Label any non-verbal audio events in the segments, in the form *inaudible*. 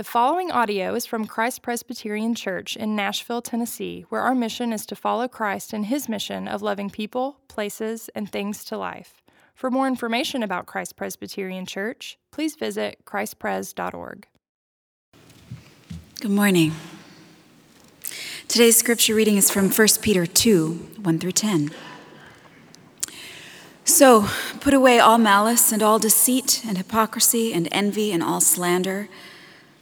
The following audio is from Christ Presbyterian Church in Nashville, Tennessee, where our mission is to follow Christ in his mission of loving people, places, and things to life. For more information about Christ Presbyterian Church, please visit christpres.org. Good morning. Today's scripture reading is from 1 Peter 2 1 through 10. So, put away all malice and all deceit and hypocrisy and envy and all slander.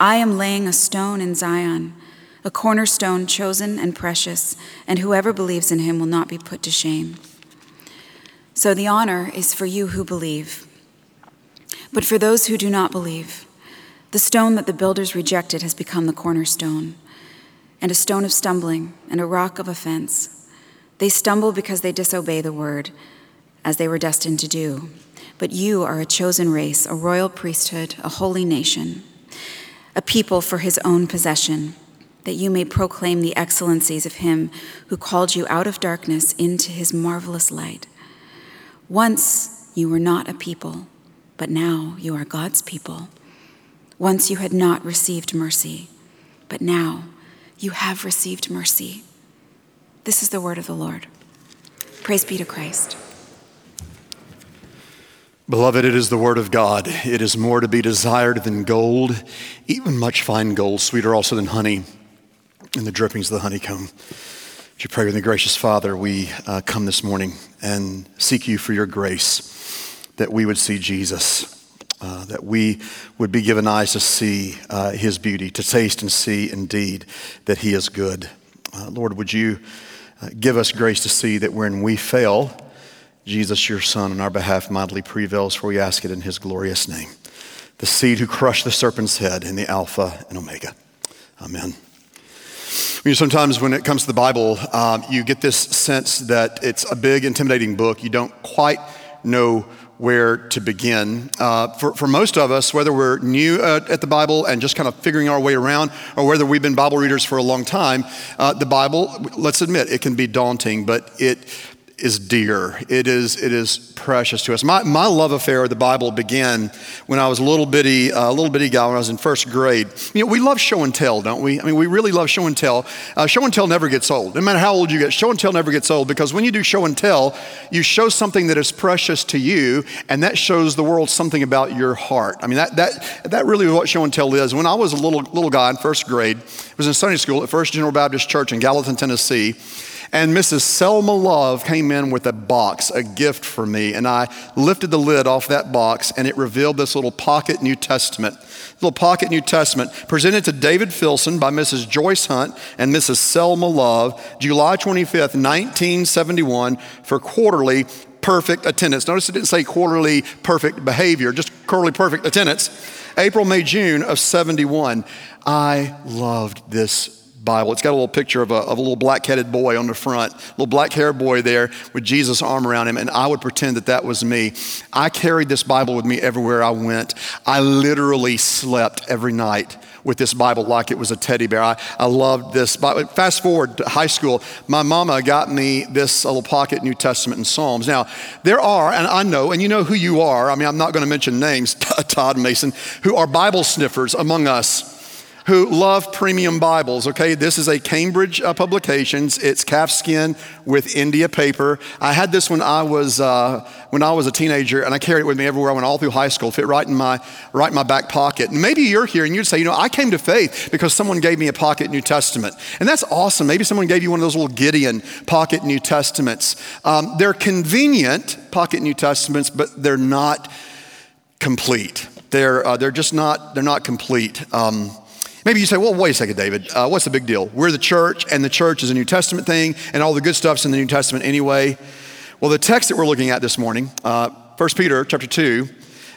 I am laying a stone in Zion, a cornerstone chosen and precious, and whoever believes in him will not be put to shame. So the honor is for you who believe. But for those who do not believe, the stone that the builders rejected has become the cornerstone, and a stone of stumbling and a rock of offense. They stumble because they disobey the word, as they were destined to do. But you are a chosen race, a royal priesthood, a holy nation a people for his own possession, that you may proclaim the excellencies of him who called you out of darkness into his marvelous light. Once you were not a people, but now you are God's people. Once you had not received mercy, but now you have received mercy. This is the word of the Lord. Praise be to Christ. Beloved, it is the Word of God. It is more to be desired than gold, even much fine gold, sweeter also than honey, and the drippings of the honeycomb. Would you pray with me, gracious Father? We uh, come this morning and seek you for your grace, that we would see Jesus, uh, that we would be given eyes to see uh, his beauty, to taste and see indeed that he is good. Uh, Lord, would you uh, give us grace to see that when we fail, Jesus, your Son, on our behalf mightily prevails, for we ask it in his glorious name. The seed who crushed the serpent's head in the Alpha and Omega. Amen. You know, sometimes when it comes to the Bible, um, you get this sense that it's a big, intimidating book. You don't quite know where to begin. Uh, for, for most of us, whether we're new uh, at the Bible and just kind of figuring our way around, or whether we've been Bible readers for a long time, uh, the Bible, let's admit, it can be daunting, but it is dear. It is, it is precious to us. My, my love affair with the Bible began when I was a little bitty, uh, little bitty guy when I was in first grade. You know, we love show and tell, don't we? I mean, we really love show and tell. Uh, show and tell never gets old. No matter how old you get, show and tell never gets old because when you do show and tell, you show something that is precious to you, and that shows the world something about your heart. I mean, that, that, that really is what show and tell is. When I was a little, little guy in first grade, I was in Sunday school at First General Baptist Church in Gallatin, Tennessee. And Mrs. Selma Love came in with a box, a gift for me. And I lifted the lid off that box, and it revealed this little pocket New Testament. Little pocket New Testament presented to David Filson by Mrs. Joyce Hunt and Mrs. Selma Love, July 25th, 1971, for quarterly perfect attendance. Notice it didn't say quarterly perfect behavior, just quarterly perfect attendance. April, May, June of 71. I loved this Bible. It's got a little picture of a, of a little black headed boy on the front, little black haired boy there with Jesus' arm around him, and I would pretend that that was me. I carried this Bible with me everywhere I went. I literally slept every night with this Bible like it was a teddy bear. I, I loved this. Bible. Fast forward to high school, my mama got me this little pocket New Testament and Psalms. Now, there are, and I know, and you know who you are. I mean, I'm not going to mention names, *laughs* Todd Mason, who are Bible sniffers among us who love premium Bibles. Okay, this is a Cambridge uh, Publications. It's calfskin with India paper. I had this when I was uh, when I was a teenager, and I carried it with me everywhere I went, all through high school. Fit right in my right in my back pocket. And maybe you're here and you'd say, you know, I came to faith because someone gave me a pocket New Testament, and that's awesome. Maybe someone gave you one of those little Gideon pocket New Testaments. Um, they're convenient pocket New Testaments, but they're not complete. They're uh, they're just not they're not complete. Um, Maybe you say, well, wait a second, David. Uh, what's the big deal? We're the church, and the church is a New Testament thing, and all the good stuff's in the New Testament anyway. Well, the text that we're looking at this morning, uh, 1 Peter chapter 2,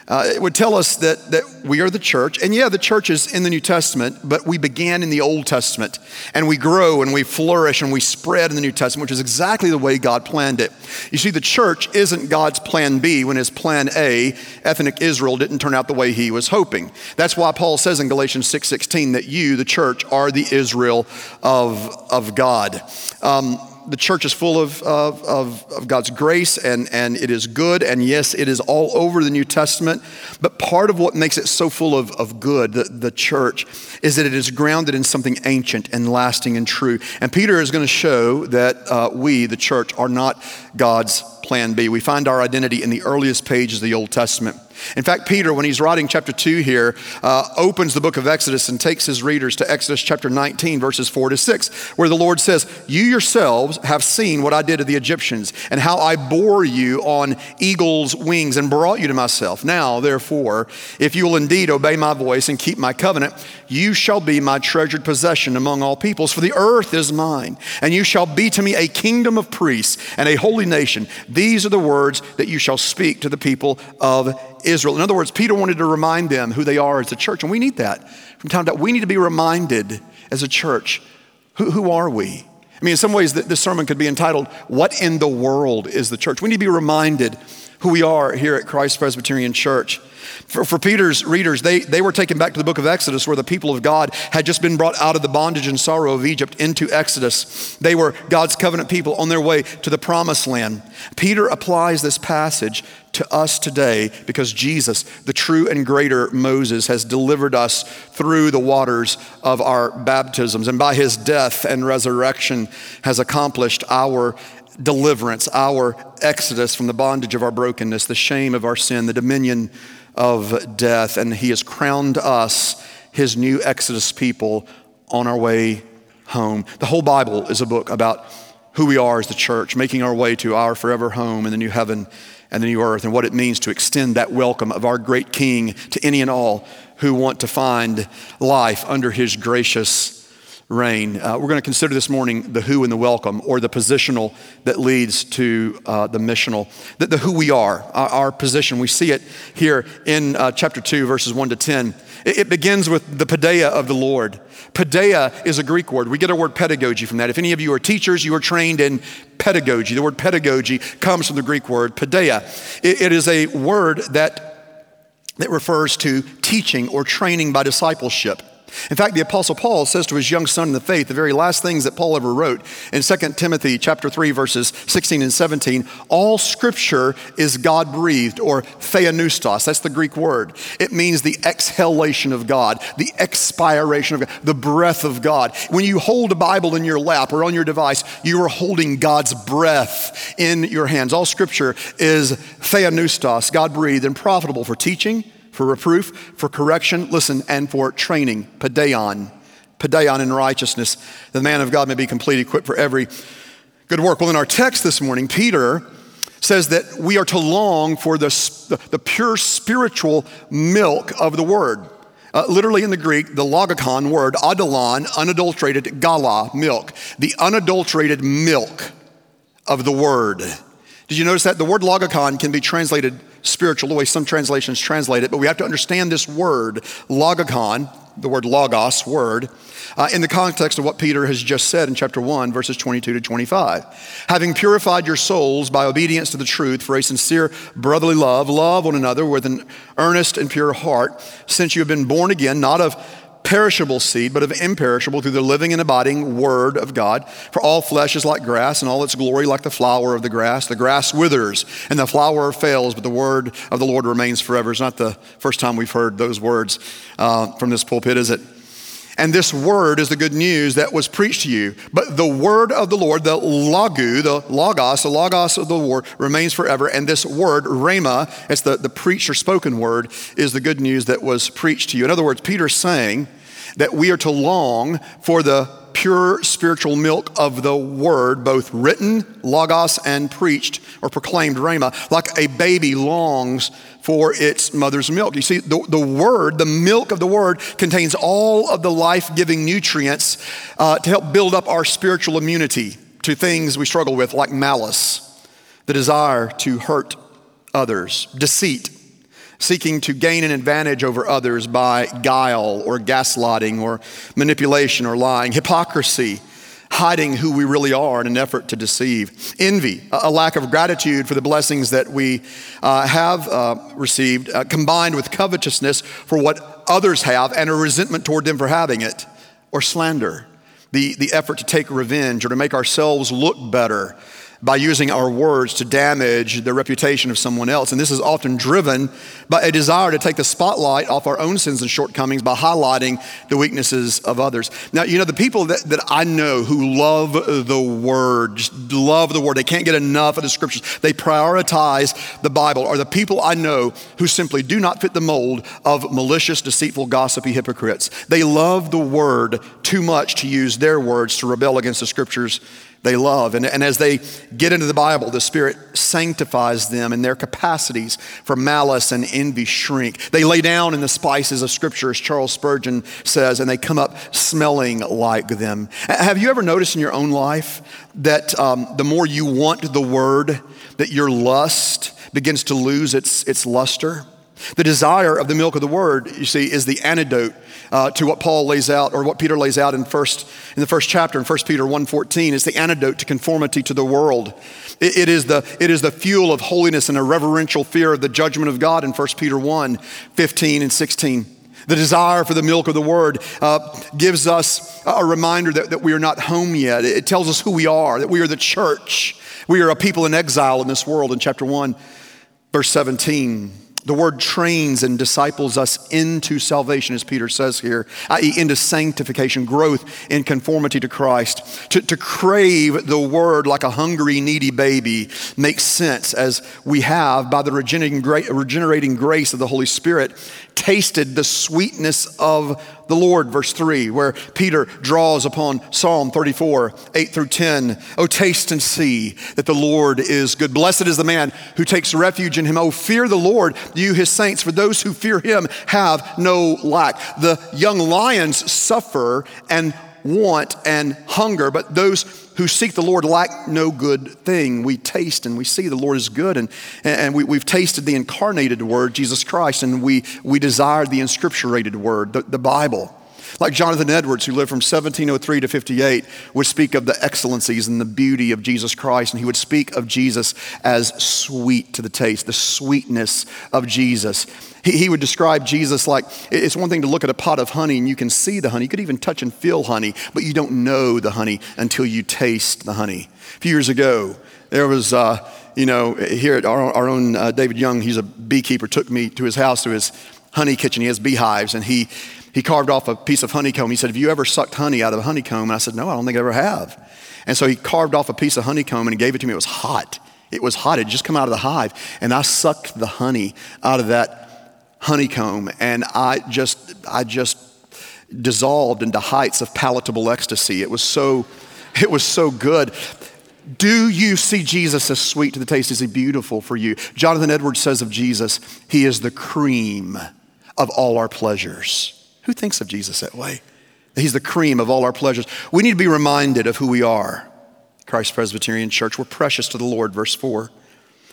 Uh, it would tell us that, that we are the church. And yeah, the church is in the New Testament, but we began in the Old Testament. And we grow and we flourish and we spread in the New Testament, which is exactly the way God planned it. You see, the church isn't God's plan B when his plan A, ethnic Israel, didn't turn out the way he was hoping. That's why Paul says in Galatians 6.16 that you, the church, are the Israel of, of God. Um, the church is full of, of, of, God's grace and, and it is good. And yes, it is all over the New Testament. But part of what makes it so full of, of good, the, the church, is that it is grounded in something ancient and lasting and true. And Peter is going to show that uh, we, the church, are not God's plan B. We find our identity in the earliest pages of the Old Testament. In fact, Peter, when he's writing chapter 2 here, uh, opens the book of Exodus and takes his readers to Exodus chapter 19, verses 4 to 6, where the Lord says, You yourselves have seen what I did to the Egyptians, and how I bore you on eagle's wings and brought you to myself. Now, therefore, if you will indeed obey my voice and keep my covenant, you shall be my treasured possession among all peoples, for the earth is mine, and you shall be to me a kingdom of priests and a holy nation. These are the words that you shall speak to the people of Israel. In other words, Peter wanted to remind them who they are as a church, and we need that from time to time. We need to be reminded as a church who, who are we? I mean, in some ways, this sermon could be entitled, What in the World is the Church? We need to be reminded who we are here at Christ Presbyterian Church. For, for, Peter's readers, they, they were taken back to the book of Exodus where the people of God had just been brought out of the bondage and sorrow of Egypt into Exodus. They were God's covenant people on their way to the promised land. Peter applies this passage to us today because Jesus, the true and greater Moses, has delivered us through the waters of our baptisms and by his death and resurrection has accomplished our deliverance, our exodus from the bondage of our brokenness, the shame of our sin, the dominion of death, and He has crowned us, His new Exodus people, on our way home. The whole Bible is a book about who we are as the church, making our way to our forever home in the new heaven and the new earth, and what it means to extend that welcome of our great King to any and all who want to find life under His gracious reign. Uh, we're going to consider this morning the who and the welcome, or the positional that leads to uh, the missional. The, the, who we are, our, our, position. We see it here in uh, chapter 2, verses 1 to 10. It, it begins with the paideia of the Lord. Paideia is a Greek word. We get our word pedagogy from that. If any of you are teachers, you are trained in pedagogy. The word pedagogy comes from the Greek word paideia. it, it is a word that that refers to teaching or training by discipleship. In fact, the apostle Paul says to his young son in the faith, the very last things that Paul ever wrote in 2 Timothy chapter 3 verses 16 and 17, all scripture is God breathed or theopneustos. That's the Greek word. It means the exhalation of God, the expiration of God, the breath of God. When you hold a Bible in your lap or on your device, you are holding God's breath in your hands. All scripture is theopneustos, God breathed and profitable for teaching, for reproof, for correction, listen, and for training, paideon, paideon in righteousness, the man of God may be complete, equipped for every good work. Well, in our text this morning, Peter says that we are to long for the, the pure spiritual milk of the word. Uh, literally in the Greek, the logikon word, adalon, unadulterated, gala, milk, the unadulterated milk of the word. Did you notice that? The word logikon can be translated spiritual, the way some translations translate it, but we have to understand this word, logikon, the word logos, word, uh, in the context of what Peter has just said in chapter 1, verses 22 to 25. Having purified your souls by obedience to the truth for a sincere brotherly love, love one another with an earnest and pure heart, since you have been born again, not of perishable seed, but of imperishable through the living and abiding word of God. For all flesh is like grass, and all its glory like the flower of the grass. The grass withers, and the flower fails, but the word of the Lord remains forever. It's not the first time we've heard those words uh, from this pulpit, is it? And this word is the good news that was preached to you. But the word of the Lord, the logou, the logos, the logos of the Lord remains forever. And this word, rhema, it's the, the preached or spoken word, is the good news that was preached to you. In other words, Peter's saying that we are to long for the pure spiritual milk of the word, both written, logos, and preached or proclaimed, rhema, like a baby longs for its mother's milk. You see, the, the word, the milk of the word, contains all of the life giving nutrients uh, to help build up our spiritual immunity to things we struggle with, like malice, the desire to hurt others, deceit, seeking to gain an advantage over others by guile or gaslighting or manipulation or lying, hypocrisy, hiding who we really are in an effort to deceive, envy, a lack of gratitude for the blessings that we uh, have uh, received, uh, combined with covetousness for what others have and a resentment toward them for having it, or slander, the, the effort to take revenge or to make ourselves look better by using our words to damage the reputation of someone else. And this is often driven by a desire to take the spotlight off our own sins and shortcomings by highlighting the weaknesses of others. Now, you know, the people that, that I know who love the Word, love the Word, they can't get enough of the Scriptures, they prioritize the Bible, are the people I know who simply do not fit the mold of malicious, deceitful, gossipy hypocrites. They love the Word too much to use their words to rebel against the Scriptures they love. And, and as they get into the Bible, the Spirit sanctifies them and their capacities for malice and envy shrink. They lay down in the spices of Scripture, as Charles Spurgeon says, and they come up smelling like them. Have you ever noticed in your own life that um, the more you want the Word, that your lust begins to lose its, its luster? The desire of the milk of the word, you see, is the antidote uh, to what Paul lays out, or what Peter lays out in first in the first chapter in 1 Peter 1.14. It's the antidote to conformity to the world. It, it, is the, it is the fuel of holiness and a reverential fear of the judgment of God in 1 Peter 1, 15 and 16. The desire for the milk of the word uh, gives us a reminder that, that we are not home yet. It tells us who we are, that we are the church. We are a people in exile in this world in chapter 1, verse 17. The word trains and disciples us into salvation, as Peter says here, i.e., into sanctification, growth in conformity to Christ. To, to crave the word like a hungry, needy baby makes sense as we have, by the regenerating, regenerating grace of the Holy Spirit, tasted the sweetness of the Lord, verse 3, where Peter draws upon Psalm 34, 8 through 10. Oh, taste and see that the Lord is good. Blessed is the man who takes refuge in him. Oh, fear the Lord, you his saints, for those who fear him have no lack. The young lions suffer and want and hunger, but those who seek the Lord lack no good thing. We taste and we see the Lord is good, and, and we, have tasted the incarnated word, Jesus Christ, and we, we desire the inscripturated word, the, the Bible. Like Jonathan Edwards, who lived from 1703 to 58, would speak of the excellencies and the beauty of Jesus Christ, and he would speak of Jesus as sweet to the taste, the sweetness of Jesus. He, he would describe Jesus like it's one thing to look at a pot of honey and you can see the honey. You could even touch and feel honey, but you don't know the honey until you taste the honey. A few years ago, there was, uh, you know, here at our, our own uh, David Young, he's a beekeeper, took me to his house, to his honey kitchen. He has beehives, and he, he carved off a piece of honeycomb. He said, Have you ever sucked honey out of a honeycomb? And I said, No, I don't think I ever have. And so he carved off a piece of honeycomb and he gave it to me. It was hot. It was hot. It just come out of the hive. And I sucked the honey out of that honeycomb, and I just, I just dissolved into heights of palatable ecstasy. It was so, it was so good. Do you see Jesus as sweet to the taste? Is he beautiful for you? Jonathan Edwards says of Jesus, he is the cream of all our pleasures. Who thinks of Jesus that way? He's the cream of all our pleasures. We need to be reminded of who we are. Christ Presbyterian Church, we're precious to the Lord, verse 4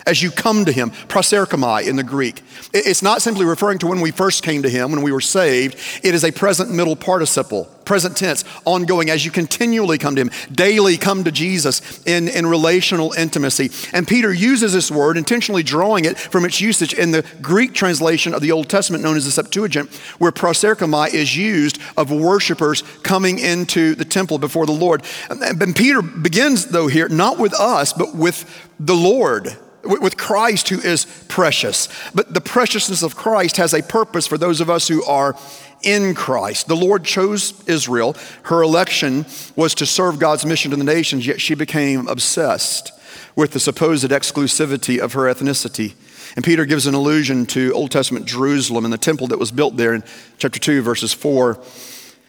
as you come to him, proserchomai in the Greek. It's not simply referring to when we first came to him, when we were saved. It is a present middle participle, present tense, ongoing, as you continually come to him, daily come to Jesus in, in relational intimacy. And Peter uses this word, intentionally drawing it from its usage in the Greek translation of the Old Testament known as the Septuagint, where proserchomai is used of worshipers coming into the temple before the Lord. And Peter begins, though, here, not with us, but with the Lord with Christ who is precious. But the preciousness of Christ has a purpose for those of us who are in Christ. The Lord chose Israel. Her election was to serve God's mission to the nations, yet she became obsessed with the supposed exclusivity of her ethnicity. And Peter gives an allusion to Old Testament Jerusalem and the temple that was built there in chapter 2, verses 4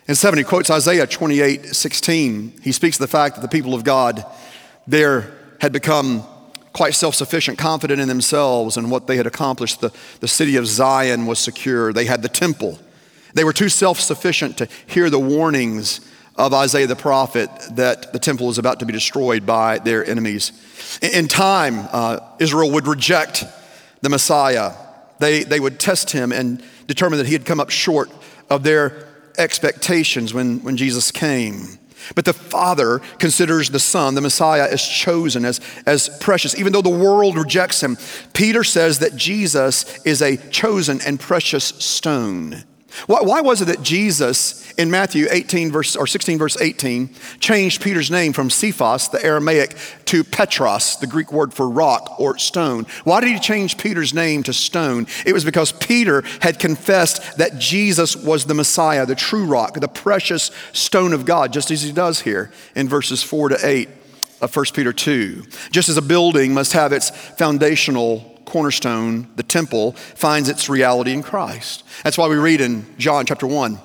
and 7. He quotes Isaiah 28 16. He speaks of the fact that the people of God there had become quite self sufficient, confident in themselves and what they had accomplished. The, the city of Zion was secure, they had the temple. They were too self sufficient to hear the warnings of Isaiah the prophet that the temple was about to be destroyed by their enemies. In time, uh, Israel would reject the Messiah. They, they would test him and determine that he had come up short of their expectations when, when Jesus came. But the Father considers the Son, the Messiah, as chosen, as, as precious, even though the world rejects him. Peter says that Jesus is a chosen and precious stone. Why, why, was it that Jesus in Matthew 18 verse or 16 verse 18 changed Peter's name from Cephas, the Aramaic, to Petros, the Greek word for rock or stone? Why did he change Peter's name to stone? It was because Peter had confessed that Jesus was the Messiah, the true rock, the precious stone of God, just as he does here in verses 4 to 8 of 1 Peter 2. Just as a building must have its foundational cornerstone, the temple, finds its reality in Christ. That's why we read in John chapter 1,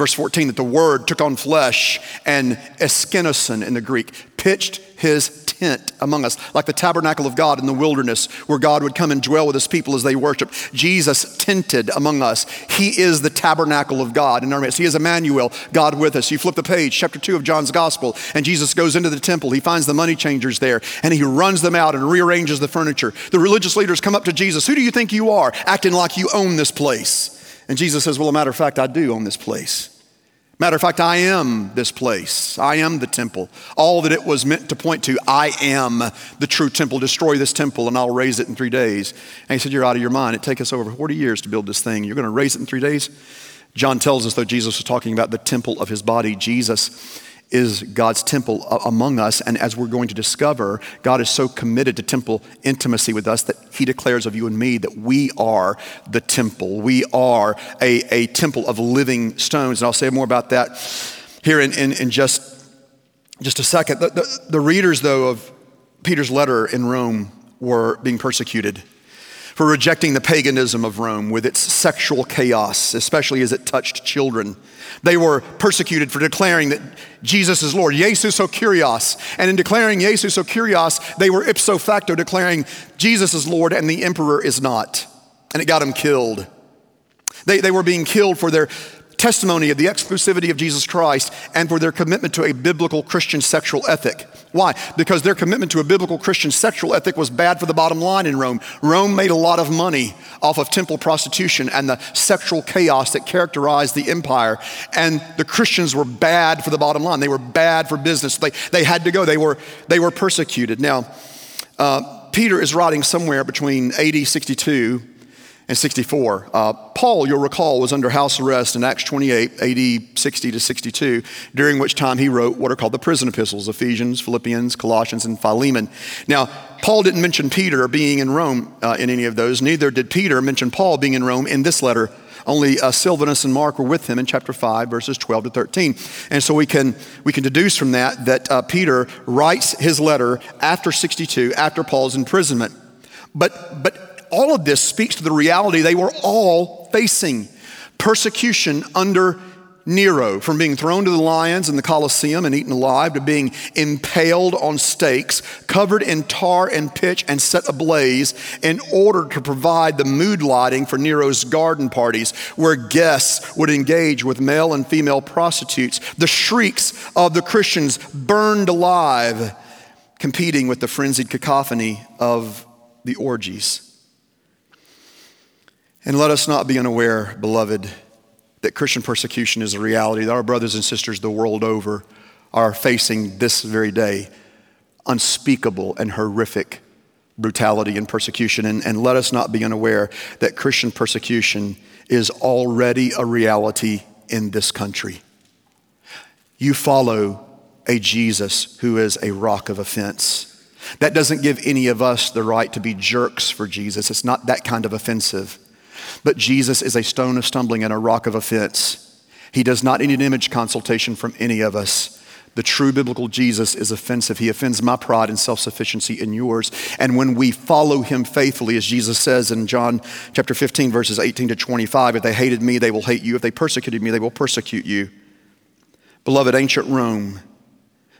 verse 14, that the Word took on flesh and eskenosin in the Greek, pitched his tent among us, like the tabernacle of God in the wilderness, where God would come and dwell with his people as they worship. Jesus tented among us. He is the tabernacle of God in our midst. He is Emmanuel, God with us. You flip the page, chapter 2 of John's gospel, and Jesus goes into the temple. He finds the money changers there, and he runs them out and rearranges the furniture. The religious leaders come up to Jesus. Who do you think you are? Acting like you own this place. And Jesus says, Well, a matter of fact, I do own this place. Matter of fact, I am this place. I am the temple. All that it was meant to point to, I am the true temple. Destroy this temple and I'll raise it in three days. And he said, You're out of your mind. It takes us over 40 years to build this thing. You're going to raise it in three days? John tells us, though Jesus was talking about the temple of his body, Jesus is God's temple among us. And as we're going to discover, God is so committed to temple intimacy with us that He declares of you and me that we are the temple. We are a, a temple of living stones. And I'll say more about that here in, in, in just, just a second. The, the, the readers, though, of Peter's letter in Rome were being persecuted for rejecting the paganism of Rome with its sexual chaos, especially as it touched children. They were persecuted for declaring that Jesus is Lord, Jesus o Kyrios. And in declaring Jesus o Kyrios, they were ipso facto declaring Jesus is Lord and the emperor is not. And it got them killed. They, they were being killed for their testimony of the exclusivity of Jesus Christ and for their commitment to a biblical Christian sexual ethic. Why? Because their commitment to a biblical Christian sexual ethic was bad for the bottom line in Rome. Rome made a lot of money off of temple prostitution and the sexual chaos that characterized the empire. And the Christians were bad for the bottom line. They were bad for business. They, they had to go. They were, they were persecuted. Now, uh, Peter is writing somewhere between AD 62 and 64. Uh, Paul, you'll recall, was under house arrest in Acts 28, AD 60 to 62, during which time he wrote what are called the prison epistles Ephesians, Philippians, Colossians, and Philemon. Now, Paul didn't mention Peter being in Rome uh, in any of those, neither did Peter mention Paul being in Rome in this letter. Only uh, Silvanus and Mark were with him in chapter 5, verses 12 to 13. And so we can, we can deduce from that that uh, Peter writes his letter after 62, after Paul's imprisonment. But, but all of this speaks to the reality they were all facing persecution under Nero, from being thrown to the lions in the Colosseum and eaten alive to being impaled on stakes, covered in tar and pitch, and set ablaze in order to provide the mood lighting for Nero's garden parties, where guests would engage with male and female prostitutes. The shrieks of the Christians burned alive, competing with the frenzied cacophony of the orgies. And let us not be unaware, beloved, that Christian persecution is a reality that our brothers and sisters the world over are facing this very day unspeakable and horrific brutality and persecution. And, and let us not be unaware that Christian persecution is already a reality in this country. You follow a Jesus who is a rock of offense. That doesn't give any of us the right to be jerks for Jesus. It's not that kind of offensive. But Jesus is a stone of stumbling and a rock of offense. He does not need an image consultation from any of us. The true biblical Jesus is offensive. He offends my pride and self sufficiency in yours. And when we follow him faithfully, as Jesus says in John chapter 15, verses 18 to 25, if they hated me, they will hate you. If they persecuted me, they will persecute you. Beloved, ancient Rome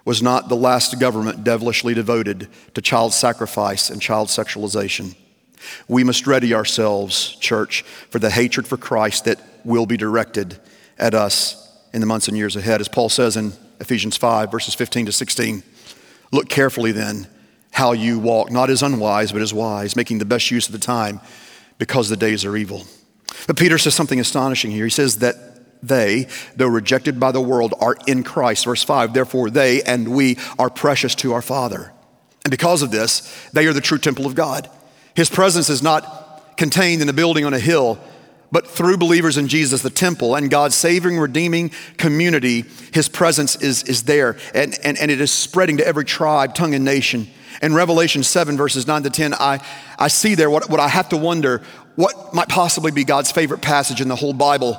was not the last government devilishly devoted to child sacrifice and child sexualization. We must ready ourselves, church, for the hatred for Christ that will be directed at us in the months and years ahead. As Paul says in Ephesians 5, verses 15 to 16, look carefully then how you walk, not as unwise, but as wise, making the best use of the time because the days are evil. But Peter says something astonishing here. He says that they, though rejected by the world, are in Christ. Verse 5 Therefore, they and we are precious to our Father. And because of this, they are the true temple of God. His presence is not contained in a building on a hill, but through believers in Jesus, the temple, and God's saving, redeeming community, His presence is, is there. And, and, and it is spreading to every tribe, tongue, and nation. In Revelation 7, verses 9 to 10, I, I see there what, what I have to wonder what might possibly be God's favorite passage in the whole Bible.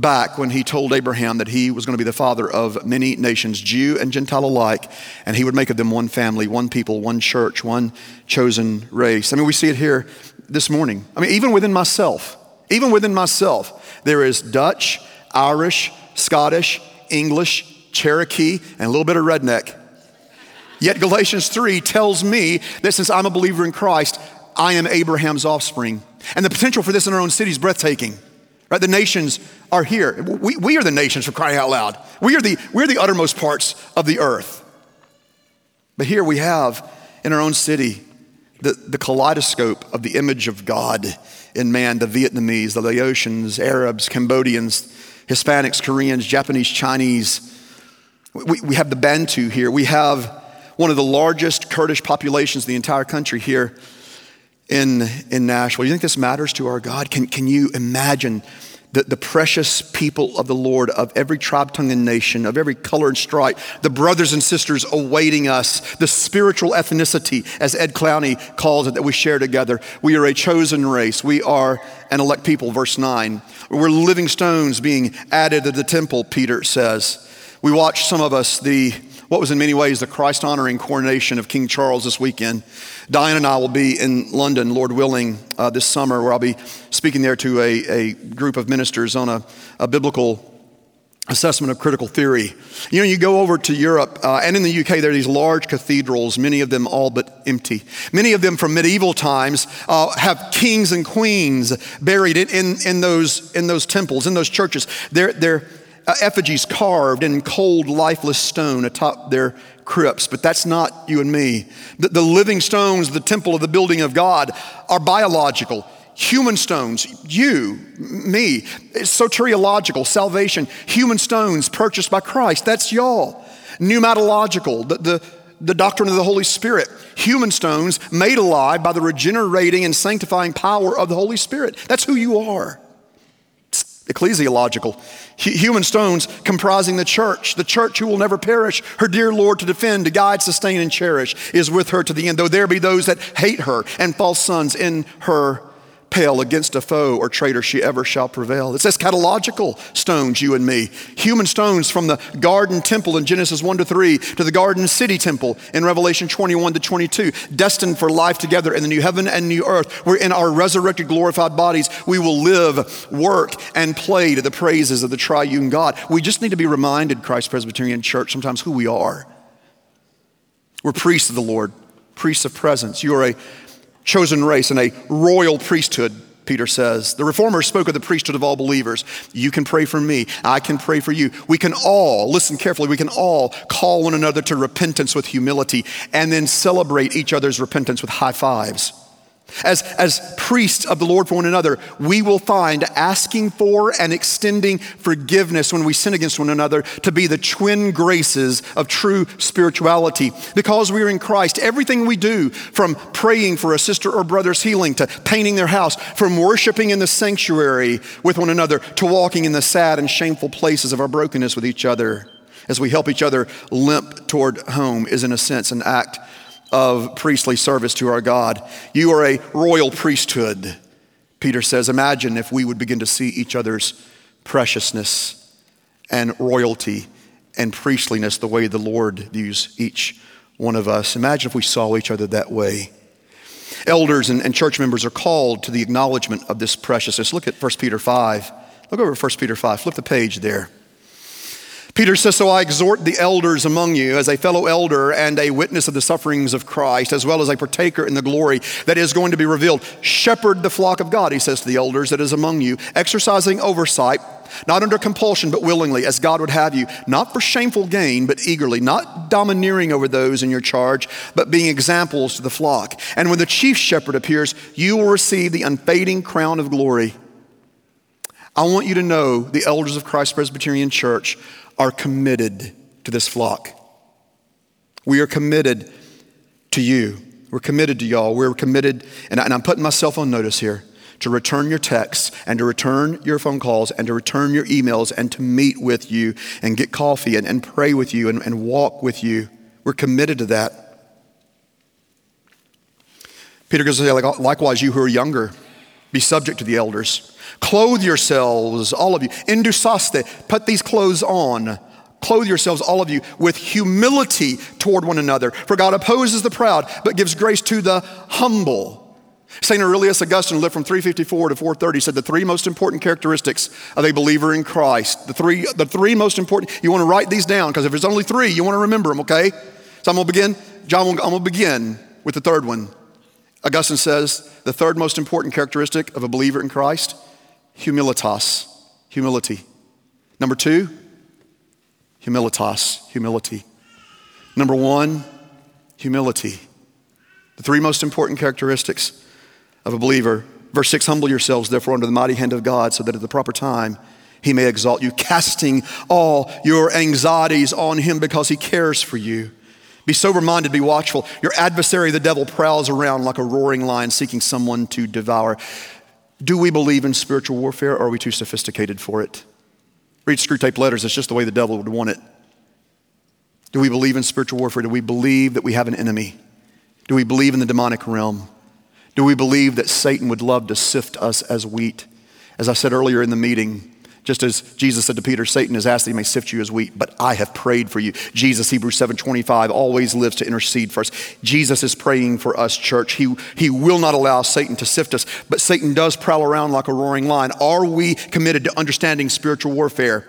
back when he told Abraham that he was going to be the father of many nations, Jew and Gentile alike, and he would make of them one family, one people, one church, one chosen race. I mean, we see it here this morning. I mean, even within myself, even within myself, there is Dutch, Irish, Scottish, English, Cherokee, and a little bit of redneck. Yet Galatians 3 tells me that since I'm a believer in Christ, I am Abraham's offspring. And the potential for this in our own city is breathtaking. Right? The nations are here. We, we are the nations for crying out loud. We are the, we're the uttermost parts of the earth. But here we have in our own city the, the kaleidoscope of the image of God in man the Vietnamese, the Laotians, Arabs, Cambodians, Hispanics, Koreans, Japanese, Chinese. We, we have the Bantu here. We have one of the largest Kurdish populations in the entire country here in, in Nashville. You think this matters to our God? Can, can you imagine the, the precious people of the Lord of every tribe, tongue, and nation, of every color and stripe, the brothers and sisters awaiting us, the spiritual ethnicity, as Ed Clowney calls it, that we share together. We are a chosen race. We are an elect people, verse 9. We're living stones being added to the temple, Peter says. We watch some of us the what was in many ways the Christ honoring coronation of King Charles this weekend. Diane and I will be in London, Lord willing, uh, this summer, where I'll be speaking there to a, a group of ministers on a, a biblical assessment of critical theory. You know, you go over to Europe, uh, and in the UK, there are these large cathedrals, many of them all but empty. Many of them from medieval times uh, have kings and queens buried in, in, in, those, in those temples, in those churches. They're, they're, Uh, effigies carved in cold, lifeless stone atop their crypts, but that's not you and me. The, the living stones, the temple of the building of God, are biological. Human stones, you, me, it's soteriological, salvation, human stones purchased by Christ, that's y'all. Pneumatological, the, the, the doctrine of the Holy Spirit, human stones made alive by the regenerating and sanctifying power of the Holy Spirit. That's who you are ecclesiological. Human stones comprising the church, the church who will never perish, her dear Lord to defend, to guide, sustain, and cherish, is with her to the end, though there be those that hate her and false sons in her pale against a foe or traitor she ever shall prevail. It says eschatological stones, you and me. Human stones from the garden temple in Genesis 1 to 3 to the garden city temple in Revelation 21 to 22, destined for life together in the new heaven and new earth, where in our resurrected, glorified bodies we will live, work, and play to the praises of the triune God. We just need to be reminded, Christ Presbyterian Church, sometimes who we are. We're priests of the Lord, priests of presence. You are a chosen race and a royal priesthood, Peter says. The reformers spoke of the priesthood of all believers. You can pray for me. I can pray for you. We can all, listen carefully, we can all call one another to repentance with humility and then celebrate each other's repentance with high fives. As, as priests of the Lord for one another, we will find asking for and extending forgiveness when we sin against one another to be the twin graces of true spirituality. Because we are in Christ, everything we do, from praying for a sister or brother's healing to painting their house, from worshiping in the sanctuary with one another to walking in the sad and shameful places of our brokenness with each other, as we help each other limp toward home, is in a sense an act of priestly service to our God. You are a royal priesthood. Peter says, Imagine if we would begin to see each other's preciousness and royalty and priestliness the way the Lord views each one of us. Imagine if we saw each other that way. Elders and, and church members are called to the acknowledgement of this preciousness. Look at 1 Peter 5. Look over 1 Peter 5. Flip the page there. Peter says, So I exhort the elders among you as a fellow elder and a witness of the sufferings of Christ, as well as a partaker in the glory that is going to be revealed. Shepherd the flock of God, he says to the elders that is among you, exercising oversight, not under compulsion, but willingly, as God would have you, not for shameful gain, but eagerly, not domineering over those in your charge, but being examples to the flock. And when the chief shepherd appears, you will receive the unfading crown of glory. I want you to know the elders of Christ Presbyterian Church are committed to this flock. We are committed to you. We're committed to y'all. We're committed, and, I, am putting myself on notice here, to return your texts and to return your phone calls and to return your emails and to meet with you and get coffee and, and pray with you and, and walk with you. We're committed to that. Peter goes, to say, likewise, you who are younger, be subject to the elders. Clothe yourselves, all of you. Endusaste, put these clothes on. Clothe yourselves, all of you, with humility toward one another. For God opposes the proud, but gives grace to the humble. St. Aurelius Augustine lived from 354 to 430, said the three most important characteristics of a believer in Christ. The three, the three most important, you want to write these down because if there's only three, you want to remember them, okay? So I'm going to begin, John, I'm going to begin with the third one. Augustine says the third most important characteristic of a believer in Christ humilitas, humility. Number two, humilitas, humility. Number one, humility. The three most important characteristics of a believer. Verse 6 Humble yourselves, therefore, under the mighty hand of God, so that at the proper time he may exalt you, casting all your anxieties on him because he cares for you. Be sober minded, be watchful. Your adversary, the devil, prowls around like a roaring lion seeking someone to devour. Do we believe in spiritual warfare or are we too sophisticated for it? Read Screwtape Letters, it's just the way the devil would want it. Do we believe in spiritual warfare? Do we believe that we have an enemy? Do we believe in the demonic realm? Do we believe that Satan would love to sift us as wheat? As I said earlier in the meeting, just as Jesus said to Peter, Satan has asked that he may sift you as wheat, but I have prayed for you. Jesus, Hebrews 7:25, always lives to intercede for us. Jesus is praying for us, church. He, he will not allow Satan to sift us, but Satan does prowl around like a roaring lion. Are we committed to understanding spiritual warfare?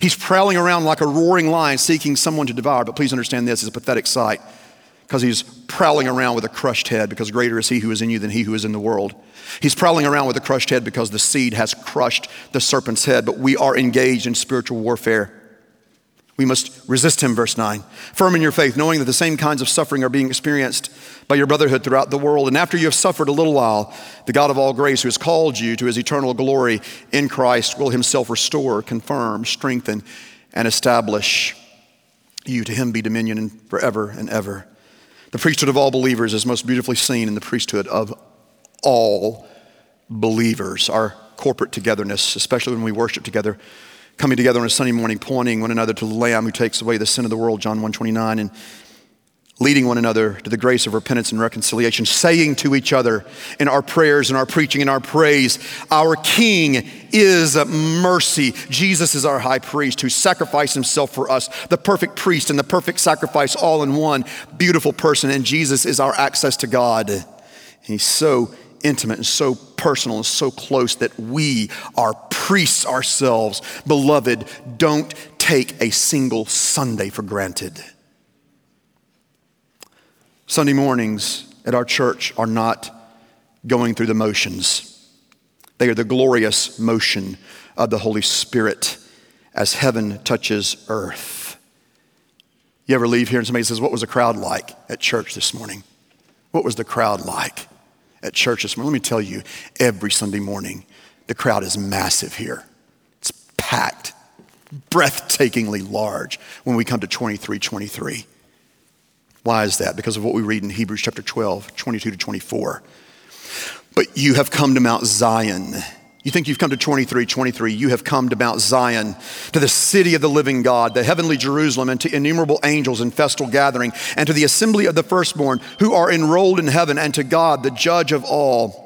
He's prowling around like a roaring lion seeking someone to devour, but please understand this is a pathetic sight because he's prowling around with a crushed head because greater is he who is in you than he who is in the world. He's prowling around with a crushed head because the seed has crushed the serpent's head, but we are engaged in spiritual warfare. We must resist him, verse 9. Firm in your faith, knowing that the same kinds of suffering are being experienced by your brotherhood throughout the world. And after you have suffered a little while, the God of all grace, who has called you to his eternal glory in Christ, will himself restore, confirm, strengthen, and establish you. To him be dominion forever and ever. The priesthood of all believers is most beautifully seen in the priesthood of all believers. Our corporate togetherness, especially when we worship together, coming together on a Sunday morning, pointing one another to the Lamb who takes away the sin of the world, John 129, and leading one another to the grace of repentance and reconciliation, saying to each other in our prayers and our preaching and our praise, Our King is mercy. Jesus is our high priest who sacrificed himself for us, the perfect priest and the perfect sacrifice all in one, beautiful person. And Jesus is our access to God. He's so intimate and so personal and so close that we are priests ourselves. Beloved, don't take a single Sunday for granted. Sunday mornings at our church are not going through the motions, they are the glorious motion of the Holy Spirit as heaven touches earth. You ever leave here and somebody says, What was the crowd like at church this morning? What was the crowd like at church this morning? Let me tell you, every Sunday morning, the crowd is massive here. It's packed, breathtakingly large when we come to 2323. Why is that? Because of what we read in Hebrews chapter 12, 22 to 24. But you have come to Mount Zion. You think you've come to 23, 23. You have come to Mount Zion, to the city of the living God, the heavenly Jerusalem, and to innumerable angels in festal gathering, and to the assembly of the firstborn who are enrolled in heaven, and to God, the judge of all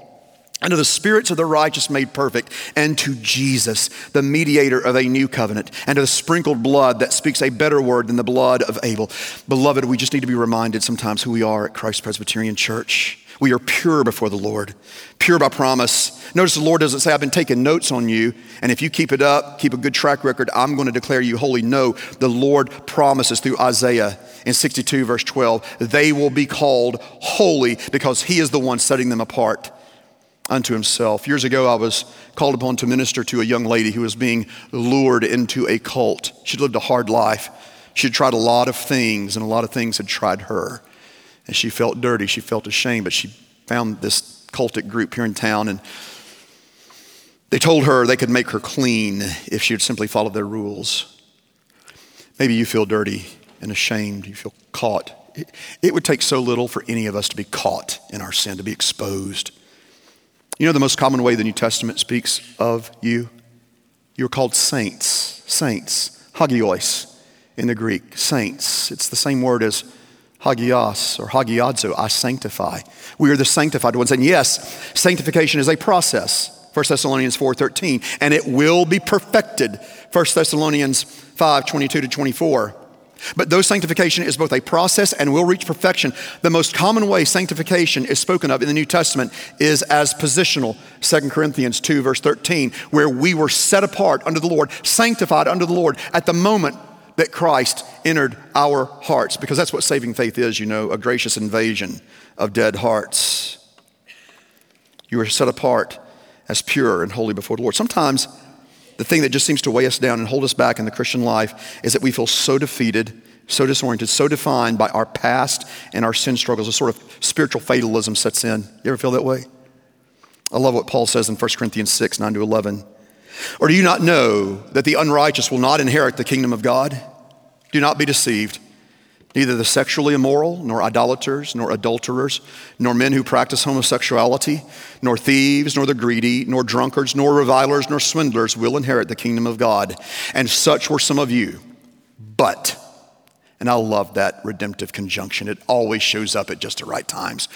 and to the spirits of the righteous made perfect, and to Jesus, the mediator of a new covenant, and to the sprinkled blood that speaks a better word than the blood of Abel. Beloved, we just need to be reminded sometimes who we are at Christ Presbyterian Church. We are pure before the Lord, pure by promise. Notice the Lord doesn't say, I've been taking notes on you, and if you keep it up, keep a good track record, I'm going to declare you holy. No, the Lord promises through Isaiah in 62, verse 12, they will be called holy because He is the one setting them apart unto Himself. Years ago, I was called upon to minister to a young lady who was being lured into a cult. She'd lived a hard life. She'd tried a lot of things, and a lot of things had tried her. And she felt dirty, she felt ashamed, but she found this cultic group here in town, and they told her they could make her clean if she would simply follow their rules. Maybe you feel dirty and ashamed, you feel caught. It would take so little for any of us to be caught in our sin, to be exposed. You know the most common way the New Testament speaks of you? You're called saints, saints, hagios in the Greek, saints. It's the same word as hagios or hagiazo, I sanctify. We are the sanctified ones. And yes, sanctification is a process. 1 Thessalonians 4:13, and it will be perfected. 1 Thessalonians 5:22 to 24. But though sanctification is both a process and will reach perfection, the most common way sanctification is spoken of in the New Testament is as positional. 2 Corinthians 2, verse 13, where we were set apart under the Lord, sanctified under the Lord at the moment that Christ entered our hearts, because that's what saving faith is, you know, a gracious invasion of dead hearts. You are set apart as pure and holy before the Lord. Sometimes the thing that just seems to weigh us down and hold us back in the Christian life is that we feel so defeated, so disoriented, so defined by our past and our sin struggles. A sort of spiritual fatalism sets in. You ever feel that way? I love what Paul says in 1 Corinthians 6 9 to 11. Or do you not know that the unrighteous will not inherit the kingdom of God? Do not be deceived. Neither the sexually immoral, nor idolaters, nor adulterers, nor men who practice homosexuality, nor thieves, nor the greedy, nor drunkards, nor revilers, nor swindlers will inherit the kingdom of God. And such were some of you. But, and I love that redemptive conjunction, it always shows up at just the right times.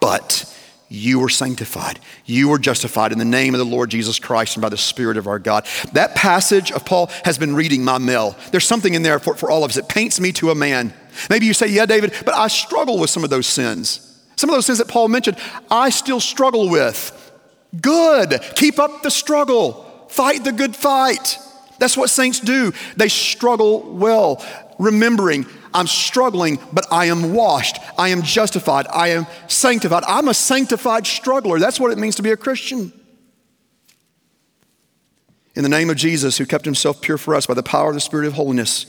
But, you were sanctified. You were justified in the name of the Lord Jesus Christ and by the Spirit of our God. That passage of Paul has been reading my mail. There's something in there for, for all of us. It paints me to a man. Maybe you say, Yeah, David, but I struggle with some of those sins. Some of those sins that Paul mentioned, I still struggle with. Good. Keep up the struggle. Fight the good fight. That's what saints do. They struggle well, remembering I'm struggling, but I am washed. I am justified. I am sanctified. I'm a sanctified struggler. That's what it means to be a Christian. In the name of Jesus, who kept himself pure for us by the power of the Spirit of holiness,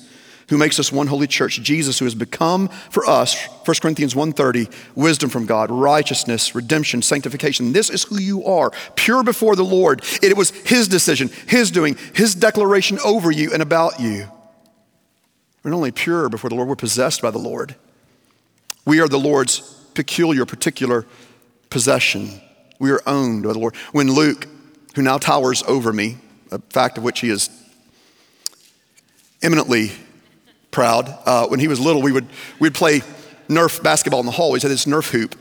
who makes us one holy church, Jesus who has become for us, 1 Corinthians 1:30, wisdom from God, righteousness, redemption, sanctification. This is who you are, pure before the Lord. It was his decision, his doing, his declaration over you and about you. We're not only pure before the Lord, we're possessed by the Lord. We are the Lord's peculiar, particular possession. We are owned by the Lord. When Luke, who now towers over me, a fact of which he is eminently proud, uh, when he was little, we would we'd play Nerf basketball in the hall. We had this Nerf hoop.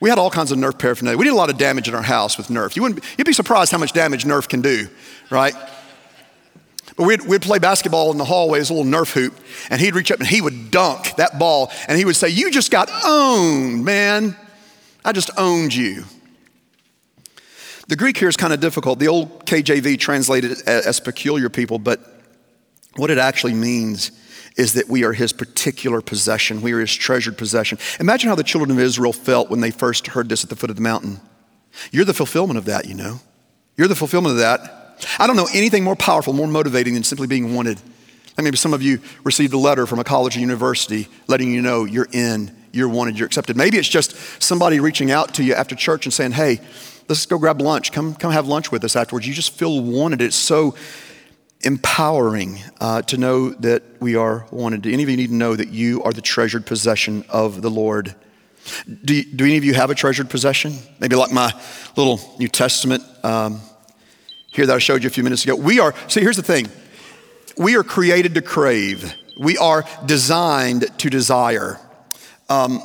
We had all kinds of Nerf paraphernalia. We did a lot of damage in our house with Nerf. You wouldn't, you'd be surprised how much damage Nerf can do, right? But we'd, we'd play basketball in the hallway, as a little Nerf hoop, and he'd reach up and he would dunk that ball, and he would say, You just got owned, man. I just owned you. The Greek here is kind of difficult. The old KJV translated it as peculiar people, but what it actually means is that we are his particular possession. We are his treasured possession. Imagine how the children of Israel felt when they first heard this at the foot of the mountain. You're the fulfillment of that, you know. You're the fulfillment of that. I don't know anything more powerful, more motivating than simply being wanted. Like maybe some of you received a letter from a college or university letting you know you're in, you're wanted, you're accepted. Maybe it's just somebody reaching out to you after church and saying, hey, let's go grab lunch. Come, come have lunch with us afterwards. You just feel wanted. It's so empowering uh, to know that we are wanted. Do any of you need to know that you are the treasured possession of the Lord? Do, do any of you have a treasured possession? Maybe like my little New Testament um, here that I showed you a few minutes ago. We are, see, here's the thing we are created to crave, we are designed to desire. Um,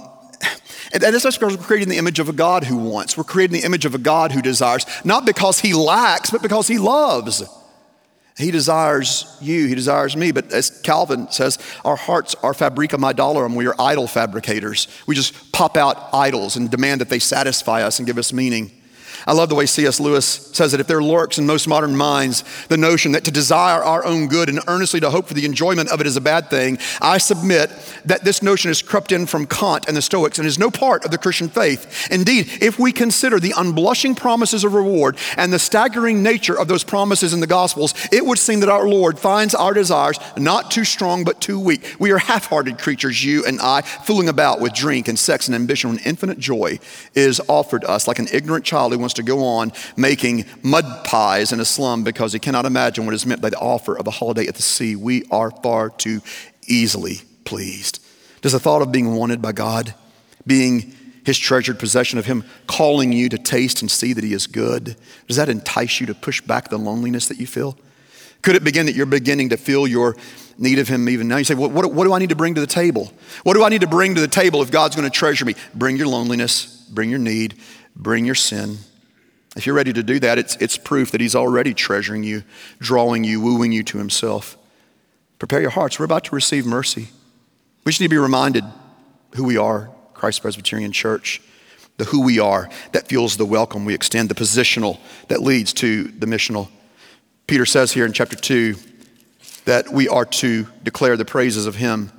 and that's because we're creating the image of a God who wants. We're creating the image of a God who desires, not because he lacks, but because he loves. He desires you, he desires me. But as Calvin says, our hearts are fabrica idolorum. We are idol fabricators. We just pop out idols and demand that they satisfy us and give us meaning. I love the way C.S. Lewis says that if there lurks in most modern minds the notion that to desire our own good and earnestly to hope for the enjoyment of it is a bad thing, I submit that this notion has crept in from Kant and the Stoics and is no part of the Christian faith. Indeed, if we consider the unblushing promises of reward and the staggering nature of those promises in the Gospels, it would seem that our Lord finds our desires not too strong but too weak. We are half hearted creatures, you and I, fooling about with drink and sex and ambition when infinite joy is offered us like an ignorant child who wants to go on making mud pies in a slum because he cannot imagine what is meant by the offer of a holiday at the sea. We are far too easily pleased. Does the thought of being wanted by God, being his treasured possession of him calling you to taste and see that he is good, does that entice you to push back the loneliness that you feel? Could it begin that you're beginning to feel your need of him even now? You say, well, what, what do I need to bring to the table? What do I need to bring to the table if God's going to treasure me? Bring your loneliness, bring your need, bring your sin. If you're ready to do that, it's, it's proof that He's already treasuring you, drawing you, wooing you to Himself. Prepare your hearts. We're about to receive mercy. We just need to be reminded who we are, Christ Presbyterian Church, the who we are that fuels the welcome we extend, the positional that leads to the missional. Peter says here in chapter 2 that we are to declare the praises of Him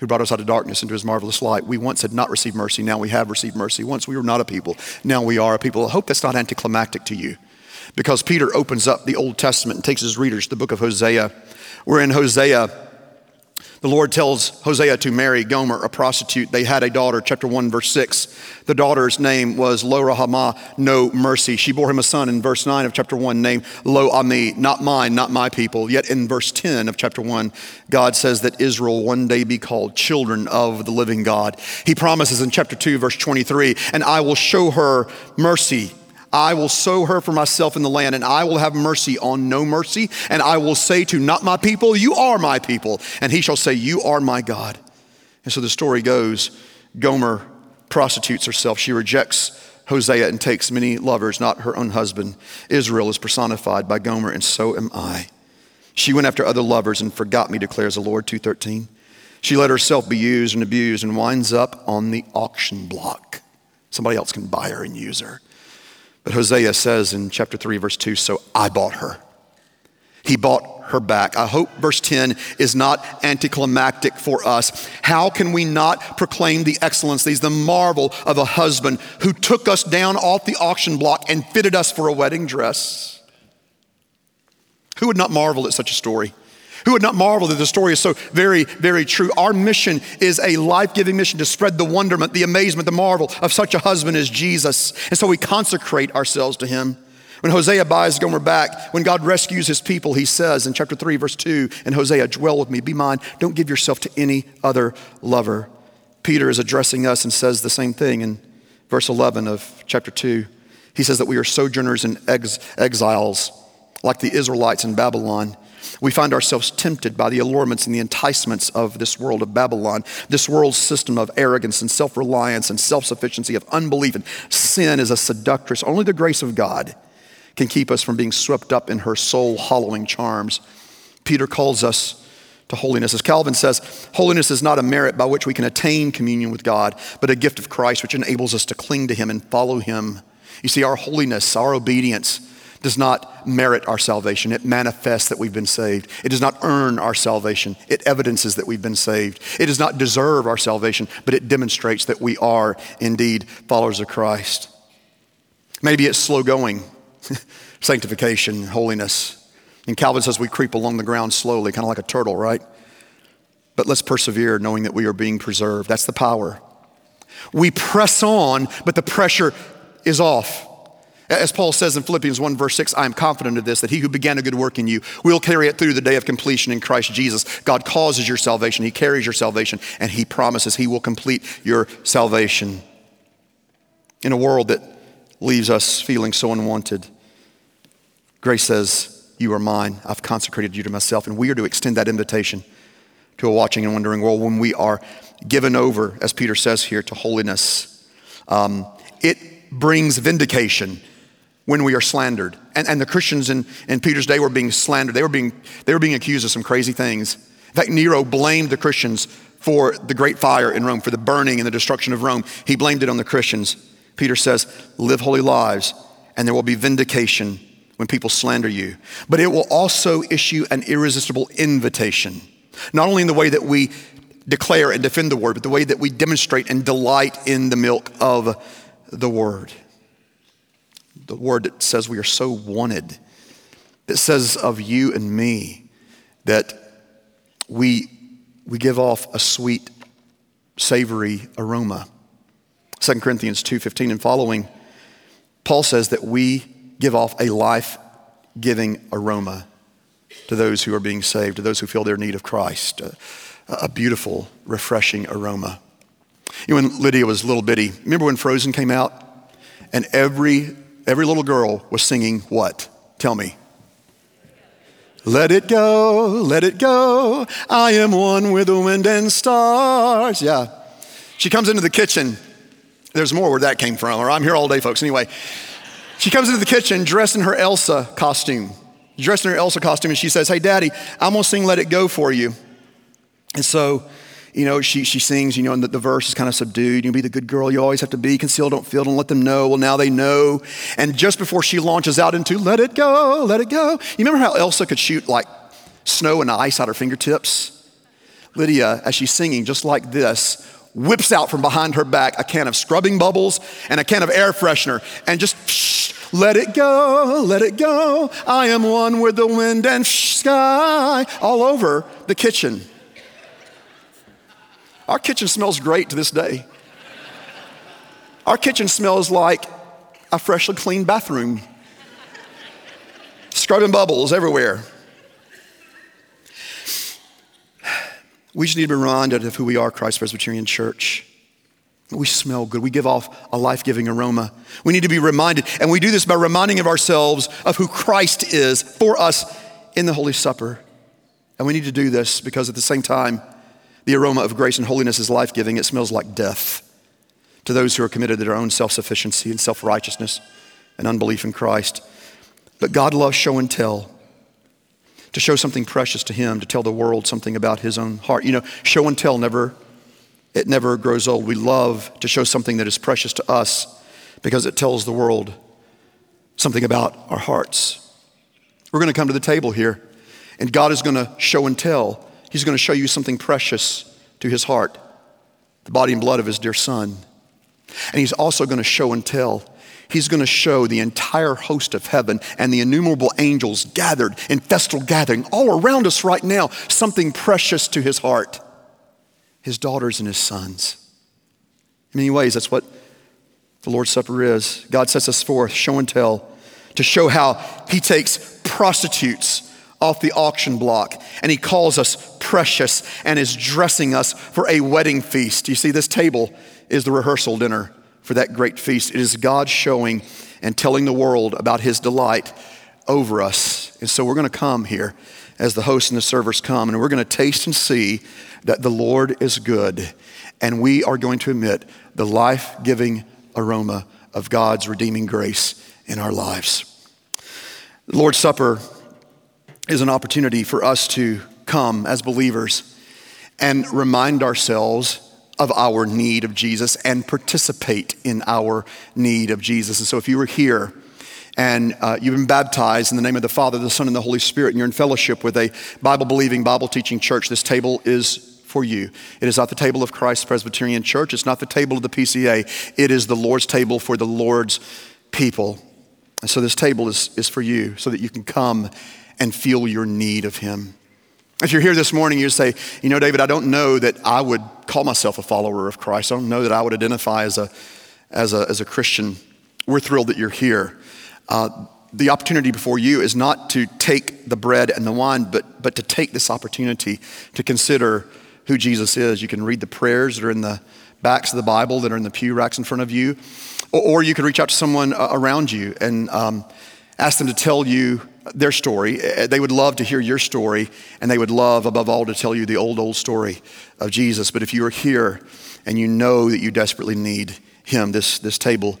who brought us out of darkness into his marvelous light. We once had not received mercy, now we have received mercy. Once we were not a people, now we are a people. I hope that's not anticlimactic to you because Peter opens up the Old Testament and takes his readers to the book of Hosea. We're in Hosea the Lord tells Hosea to marry Gomer, a prostitute. They had a daughter, chapter 1, verse 6. The daughter's name was Lo Ruhamah, no mercy. She bore him a son in verse 9 of chapter 1, named Lo Ami, not mine, not my people. Yet in verse 10 of chapter 1, God says that Israel one day be called children of the living God. He promises in chapter 2, verse 23, and I will show her mercy I will sow her for myself in the land, and I will have mercy on no mercy. And I will say to not my people, You are my people. And he shall say, You are my God. And so the story goes Gomer prostitutes herself. She rejects Hosea and takes many lovers, not her own husband. Israel is personified by Gomer, and so am I. She went after other lovers and forgot me, declares the Lord, 213. She let herself be used and abused and winds up on the auction block. Somebody else can buy her and use her. But Hosea says in chapter 3, verse 2 So I bought her. He bought her back. I hope verse 10 is not anticlimactic for us. How can we not proclaim the excellencies, the marvel of a husband who took us down off the auction block and fitted us for a wedding dress? Who would not marvel at such a story? Who would not marvel that the story is so very, very true? Our mission is a life giving mission to spread the wonderment, the amazement, the marvel of such a husband as Jesus. And so we consecrate ourselves to him. When Hosea buys Gomer back, when God rescues his people, he says in chapter 3, verse 2, and Hosea, dwell with me, be mine, don't give yourself to any other lover. Peter is addressing us and says the same thing in verse 11 of chapter 2. He says that we are sojourners and ex- exiles, like the Israelites in Babylon. We find ourselves tempted by the allurements and the enticements of this world of Babylon, this world's system of arrogance and self reliance and self sufficiency, of unbelief. And sin is a seductress. Only the grace of God can keep us from being swept up in her soul hollowing charms. Peter calls us to holiness. As Calvin says, holiness is not a merit by which we can attain communion with God, but a gift of Christ which enables us to cling to Him and follow Him. You see, our holiness, our obedience, does not merit our salvation. It manifests that we've been saved. It does not earn our salvation. It evidences that we've been saved. It does not deserve our salvation, but it demonstrates that we are indeed followers of Christ. Maybe it's slow going, *laughs* sanctification, holiness. And Calvin says we creep along the ground slowly, kind of like a turtle, right? But let's persevere knowing that we are being preserved. That's the power. We press on, but the pressure is off. As Paul says in Philippians 1, verse 6, I am confident of this, that he who began a good work in you will carry it through the day of completion in Christ Jesus. God causes your salvation, he carries your salvation, and he promises he will complete your salvation. In a world that leaves us feeling so unwanted, grace says, You are mine. I've consecrated you to myself. And we are to extend that invitation to a watching and wondering world when we are given over, as Peter says here, to holiness. Um, it brings vindication when we are slandered. And, and the Christians in, in Peter's day were being slandered. They were being, they were being accused of some crazy things. In fact, Nero blamed the Christians for the great fire in Rome, for the burning and the destruction of Rome. He blamed it on the Christians. Peter says, Live holy lives, and there will be vindication when people slander you. But it will also issue an irresistible invitation, not only in the way that we declare and defend the word, but the way that we demonstrate and delight in the milk of the word. The word that says we are so wanted, that says of you and me that we, we give off a sweet, savory aroma. 2 Corinthians 2:15 and following, Paul says that we give off a life-giving aroma to those who are being saved, to those who feel their need of Christ. A, a beautiful, refreshing aroma. You know, when Lydia was little bitty, remember when Frozen came out? And every every little girl was singing what? Tell me. Let it go, let it go. I am one with the wind and stars. Yeah. She comes into the kitchen. There's more where that came from, or I'm here all day, folks. Anyway, she comes into the kitchen dressed in her Elsa costume, dressed in her Elsa costume, and she says, Hey, Daddy, I'm gonna sing Let It Go for you. And so you know, she, she sings, you know, and the, the verse is kind of subdued. You be the good girl you always have to be. Conceal, don't feel, don't let them know. Well, now they know. And just before she launches out into let it go, let it go. You remember how Elsa could shoot like snow and ice out her fingertips? Lydia, as she's singing just like this, whips out from behind her back a can of scrubbing bubbles and a can of air freshener and just shh, let it go, let it go. I am one with the wind and sky all over the kitchen. Our kitchen smells great to this day. Our kitchen smells like a freshly cleaned bathroom, scrubbing bubbles everywhere. We just need to be reminded of who we are, Christ Presbyterian Church. We smell good. We give off a life giving aroma. We need to be reminded, and we do this by reminding of ourselves of who Christ is for us in the Holy Supper. And we need to do this because at the same time, the aroma of grace and holiness is life giving. It smells like death to those who are committed to their own self sufficiency and self righteousness and unbelief in Christ. But God loves show and tell. To show something precious to Him, to tell the world something about His own heart. You know, show and tell never, it never grows old. We love to show something that is precious to us because it tells the world something about our hearts. We're going to come to the table here, and God is going to show and tell He's going to show you something precious to his heart the body and blood of his dear son. And he's also going to show and tell. He's going to show the entire host of heaven and the innumerable angels gathered in festal gathering all around us right now something precious to his heart his daughters and his sons. In many ways, that's what the Lord's Supper is. God sets us forth, show and tell, to show how he takes prostitutes off the auction block and he calls us precious and is dressing us for a wedding feast. You see, this table is the rehearsal dinner for that great feast. It is God showing and telling the world about his delight over us. And so we're going to come here as the hosts and the servers come and we're going to taste and see that the Lord is good. And we are going to emit the life giving aroma of God's redeeming grace in our lives. The Lord's Supper is an opportunity for us to come as believers and remind ourselves of our need of Jesus and participate in our need of Jesus. And so if you were here, and uh, you've been baptized in the name of the Father, the Son, and the Holy Spirit, and you're in fellowship with a Bible believing, Bible teaching church, this table is for you. It is not the table of Christ Presbyterian Church, it's not the table of the PCA, it is the Lord's table for the Lord's people. And so this table is, is for you so that you can come and feel your need of Him. If you're here this morning, you say, You know, David, I don't know that I would call myself a follower of Christ. I don't know that I would identify as a, as a, as a Christian. We're thrilled that you're here. Uh, the opportunity before you is not to take the bread and the wine, but, but to take this opportunity to consider who Jesus is. You can read the prayers that are in the backs of the Bible that are in the pew racks in front of you, or, or you could reach out to someone uh, around you and um, ask them to tell you their story. Eh, they would love to hear your story, and they would love, above all, to tell you the old, old story of Jesus. But if you are here and you know that you desperately need Him, this, this table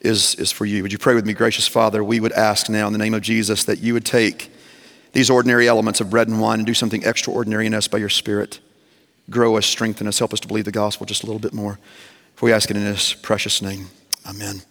is, is for you. Would you pray with me, gracious Father? We would ask now in the name of Jesus that you would take these ordinary elements of bread and wine and do something extraordinary in us by your Spirit. Grow us, strengthen us, help us to believe the gospel just a little bit more. For we ask it in His precious name. Amen.